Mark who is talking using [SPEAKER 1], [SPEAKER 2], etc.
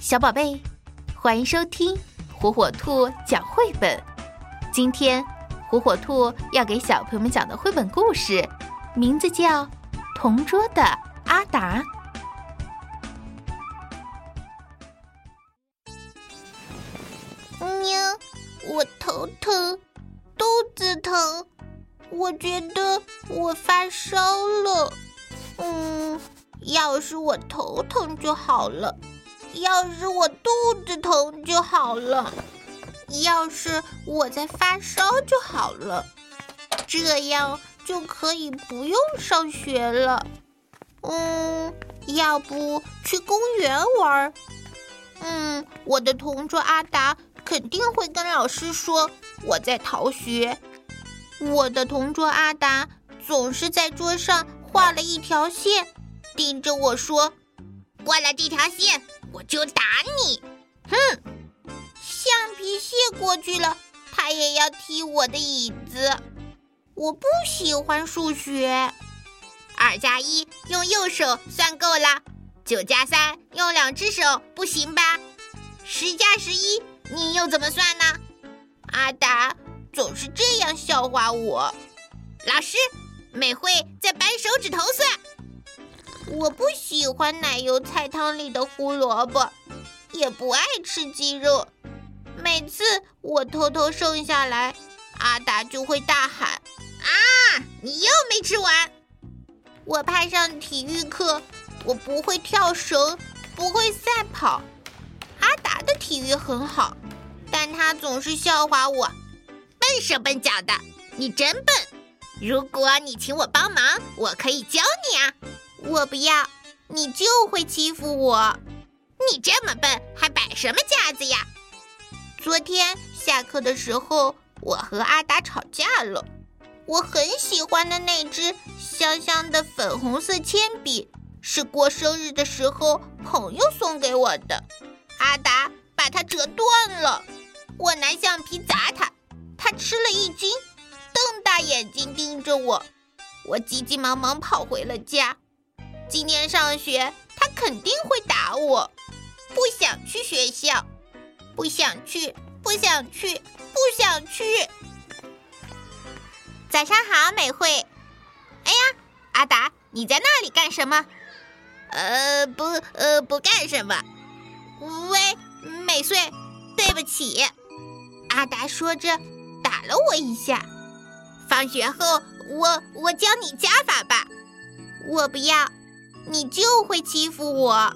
[SPEAKER 1] 小宝贝，欢迎收听火火兔讲绘本。今天，火火兔要给小朋友们讲的绘本故事，名字叫《同桌的阿达》。
[SPEAKER 2] 喵，我头疼，肚子疼，我觉得我发烧了。嗯，要是我头疼就好了。要是我肚子疼就好了，要是我在发烧就好了，这样就可以不用上学了。嗯，要不去公园玩？嗯，我的同桌阿达肯定会跟老师说我在逃学。我的同桌阿达总是在桌上画了一条线，盯着我说：“过了这条线。”我就打你！哼，橡皮屑过去了，他也要踢我的椅子。我不喜欢数学。二加一用右手算够了，九加三用两只手不行吧？十加十一你又怎么算呢？阿达总是这样笑话我。老师，美惠在掰手指头算。我不喜欢奶油菜汤里的胡萝卜，也不爱吃鸡肉。每次我偷偷剩下来，阿达就会大喊：“啊，你又没吃完！”我怕上体育课，我不会跳绳，不会赛跑。阿达的体育很好，但他总是笑话我：“笨手笨脚的，你真笨！如果你请我帮忙，我可以教你啊。”我不要，你就会欺负我。你这么笨，还摆什么架子呀？昨天下课的时候，我和阿达吵架了。我很喜欢的那支香香的粉红色铅笔，是过生日的时候朋友送给我的。阿达把它折断了，我拿橡皮砸他，他吃了一惊，瞪大眼睛盯着我。我急急忙忙跑回了家。今天上学，他肯定会打我。不想去学校，不想去，不想去，不想去。早上好，美惠。哎呀，阿达，你在那里干什么？呃，不，呃，不干什么。喂，美穗，对不起。阿达说着，打了我一下。放学后，我我教你加法吧。我不要。你就会欺负我。